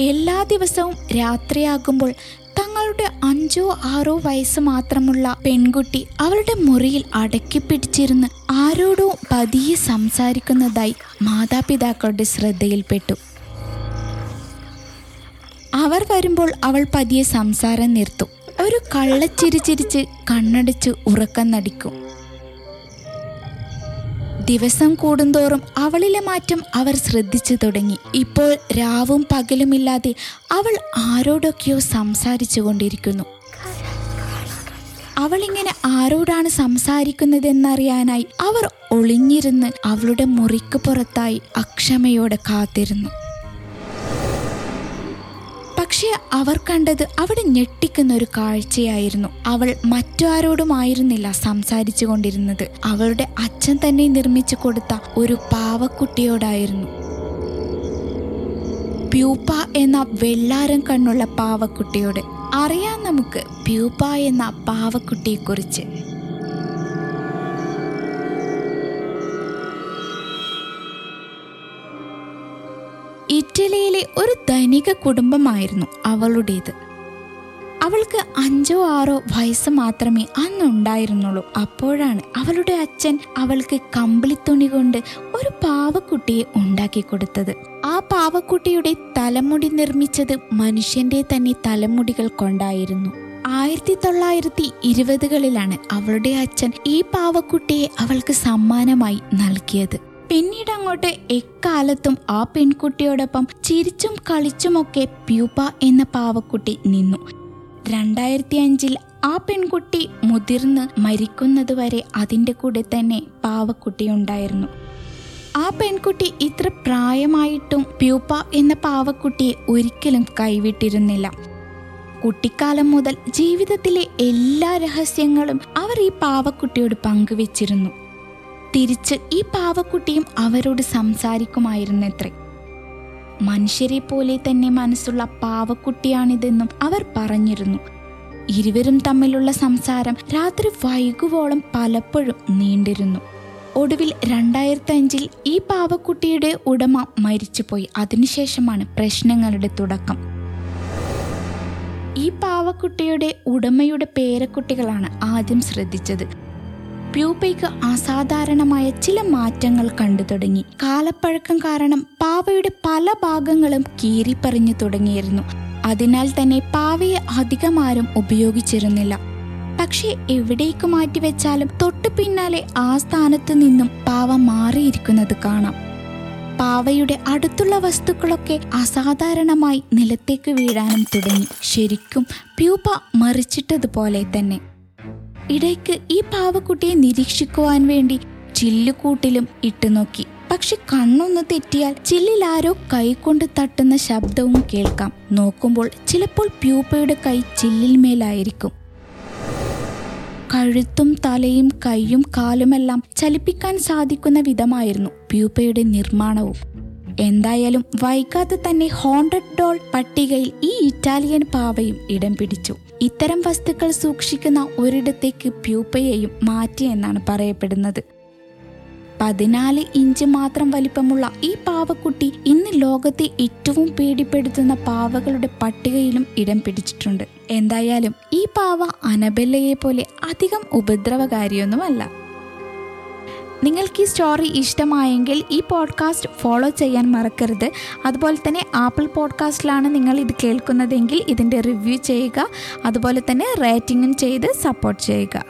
എല്ലാ ദിവസവും രാത്രിയാകുമ്പോൾ തങ്ങളുടെ അഞ്ചോ ആറോ വയസ്സ് മാത്രമുള്ള പെൺകുട്ടി അവളുടെ മുറിയിൽ അടക്കി പിടിച്ചിരുന്ന് ആരോടോ പതിയെ സംസാരിക്കുന്നതായി മാതാപിതാക്കളുടെ ശ്രദ്ധയിൽപ്പെട്ടു. അവർ വരുമ്പോൾ അവൾ പതിയെ സംസാരം നിർത്തും. ഒരു കള്ളച്ചിരി കണ്ണടച്ച് ഉറക്കം നടിക്കും. ദിവസം കൂടുന്തോറും അവളിലെ മാറ്റം അവർ ശ്രദ്ധിച്ചു തുടങ്ങി. ഇപ്പോൾ രാവും പകലുമില്ലാതെ അവൾ ആരോടൊക്കെയോ സംസാരിച്ചു കൊണ്ടിരിക്കുന്നു. അവളിങ്ങനെ ആരോടാണ് സംസാരിക്കുന്നതെന്നറിയാനായി അവർ ഒളിഞ്ഞിരുന്ന് അവളുടെ മുറിക്ക് പുറത്തായി അക്ഷമയോടെ കാത്തിരുന്നു. പക്ഷേ അവർ കണ്ടത് അവിടെ ഞെട്ടിക്കുന്ന ഒരു കാഴ്ചയായിരുന്നു. അവൾ മറ്റാരോടുമായിരുന്നില്ല സംസാരിച്ചു കൊണ്ടിരുന്നത്. അവളുടെ അച്ഛൻ തന്നെ നിർമ്മിച്ചു കൊടുത്ത ഒരു പാവക്കുട്ടിയോടായിരുന്നു. പ്യൂപ്പ എന്ന വെള്ളാരം കണ്ണുള്ള പാവക്കുട്ടിയോട്. അറിയാം നമുക്ക് പ്യൂപ്പ എന്ന പാവക്കുട്ടിയെക്കുറിച്ച്. ഇറ്റലിയിലെ ഒരു ധനിക കുടുംബമായിരുന്നു അവളുടേത്. അവൾക്ക് അഞ്ചോ ആറോ വയസ്സ് മാത്രമേ അന്നുണ്ടായിരുന്നുള്ളൂ അപ്പോഴാണ് അവളുടെ അച്ഛൻ അവൾക്ക് കമ്പിളിത്തുണി കൊണ്ട് ഒരു പാവക്കുട്ടിയെ ഉണ്ടാക്കി കൊടുത്തത്. ആ പാവക്കുട്ടിയുടെ തലമുടി നിർമ്മിച്ചത് മനുഷ്യന്റെ തന്നെ തലമുടികൾ കൊണ്ടായിരുന്നു. ആയിരത്തി തൊള്ളായിരത്തി ഇരുപതുകളിലാണ് അവളുടെ അച്ഛൻ ഈ പാവക്കുട്ടിയെ അവൾക്ക് സമ്മാനമായി നൽകിയത്. പിന്നീട് അങ്ങോട്ട് എക്കാലത്തും ആ പെൺകുട്ടിയോടൊപ്പം ചിരിച്ചും കളിച്ചുമൊക്കെ പ്യൂപ്പ എന്ന പാവക്കുട്ടി നിന്നു. രണ്ടായിരത്തി അഞ്ചിൽ ആ പെൺകുട്ടി മുതിർന്ന് മരിക്കുന്നതുവരെ അതിന്റെ കൂടെ തന്നെ പാവക്കുട്ടി ഉണ്ടായിരുന്നു. ആ പെൺകുട്ടി ഇത്ര പ്രായമായിട്ടും പ്യൂപ്പ എന്ന പാവക്കുട്ടിയെ ഒരിക്കലും കൈവിട്ടിരുന്നില്ല. കുട്ടിക്കാലം മുതൽ ജീവിതത്തിലെ എല്ലാ രഹസ്യങ്ങളും അവർ ഈ പാവക്കുട്ടിയോട് പങ്കുവച്ചിരുന്നു. തിരിച്ച് ഈ പാവക്കുട്ടിയും അവരോട് സംസാരിക്കുമായിരുന്നത്രേ. മനുഷ്യരെ പോലെ തന്നെ മനസ്സുള്ള പാവക്കുട്ടിയാണിതെന്നും അവർ പറഞ്ഞിരുന്നു. ഇരുവരും തമ്മിലുള്ള സംസാരം രാത്രി വൈകുവോളം പലപ്പോഴും നീണ്ടിരുന്നു. ഒടുവിൽ രണ്ടായിരത്തി അഞ്ചിൽ ഈ പാവക്കുട്ടിയുടെ ഉടമ മരിച്ചുപോയി. അതിനുശേഷമാണ് പ്രശ്നങ്ങളുടെ തുടക്കം. ഈ പാവക്കുട്ടിയുടെ ഉടമയുടെ പേരക്കുട്ടികളാണ് ആദ്യം ശ്രദ്ധിച്ചത്. പ്യൂപ്പയ്ക്ക് അസാധാരണമായ ചില മാറ്റങ്ങൾ കണ്ടു തുടങ്ങി. കാലപ്പഴക്കം കാരണം പാവയുടെ പല ഭാഗങ്ങളും കീറിപ്പറിഞ്ഞു തുടങ്ങിയിരുന്നു. അതിനാൽ തന്നെ പാവയെ അധികമാരും ഉപയോഗിച്ചിരുന്നില്ല. പക്ഷേ എവിടേക്ക് മാറ്റിവെച്ചാലും തൊട്ടു പിന്നാലെ ആ സ്ഥാനത്തു നിന്നും പാവ മാറിയിരിക്കുന്നത് കാണാം. പാവയുടെ അടുത്തുള്ള വസ്തുക്കളൊക്കെ അസാധാരണമായി നിലത്തേക്ക് വീഴാനും തുടങ്ങി. ശരിക്കും പ്യൂപ്പ മറിച്ചിട്ടതുപോലെ തന്നെ. ഇടയ്ക്ക് ഈ പാവക്കുട്ടിയെ നിരീക്ഷിക്കുവാൻ വേണ്ടി ചില്ലുകൂട്ടിലും ഇട്ടുനോക്കി പക്ഷെ കണ്ണൊന്ന് തെറ്റിയാൽ ചില്ലിൽ ആരോ കൈകൊണ്ട് തട്ടുന്ന ശബ്ദവും കേൾക്കാം. നോക്കുമ്പോൾ ചിലപ്പോൾ പ്യൂപ്പയുടെ കൈ ചില്ലിൽ മേലായിരിക്കും. കഴുത്തും തലയും കൈയും കാലുമെല്ലാം ചലിപ്പിക്കാൻ സാധിക്കുന്ന വിധമായിരുന്നു പ്യൂപ്പയുടെ നിർമ്മാണവും. എന്തായാലും വൈകാതെ തന്നെ ഹോണ്ടഡ് ഡോൾ പട്ടികയിൽ ഈ ഇറ്റാലിയൻ പാവയും ഇടം പിടിച്ചു. ഇത്തരം വസ്തുക്കൾ സൂക്ഷിക്കുന്ന ഒരിടത്തേക്ക് പ്യൂപ്പയെയും മാറ്റിയെന്നാണ് പറയപ്പെടുന്നത്. പതിനാല് ഇഞ്ച് മാത്രം വലിപ്പമുള്ള ഈ പാവക്കുട്ടി ഇന്ന് ലോകത്തെ ഏറ്റവും പേടിപ്പെടുത്തുന്ന പാവകളുടെ പട്ടികയിലും ഇടം പിടിച്ചിട്ടുണ്ട്. എന്തായാലും ഈ പാവ അനബെല്ലയെ പോലെ അധികം ഉപദ്രവകാരിയൊന്നുമല്ല. നിങ്ങൾക്ക് ഈ സ്റ്റോറി ഇഷ്ടമായെങ്കിൽ ഈ പോഡ്കാസ്റ്റ് ഫോളോ ചെയ്യാൻ മറക്കരുത്. അതുപോലെ തന്നെ ആപ്പിൾ പോഡ്കാസ്റ്റിലാണ് നിങ്ങൾ ഇത് കേൾക്കുന്നതെങ്കിൽ ഇതിന്റെ റിവ്യൂ ചെയ്യുക. അതുപോലെ തന്നെ റേറ്റിംഗും ചെയ്ത് സപ്പോർട്ട് ചെയ്യുക.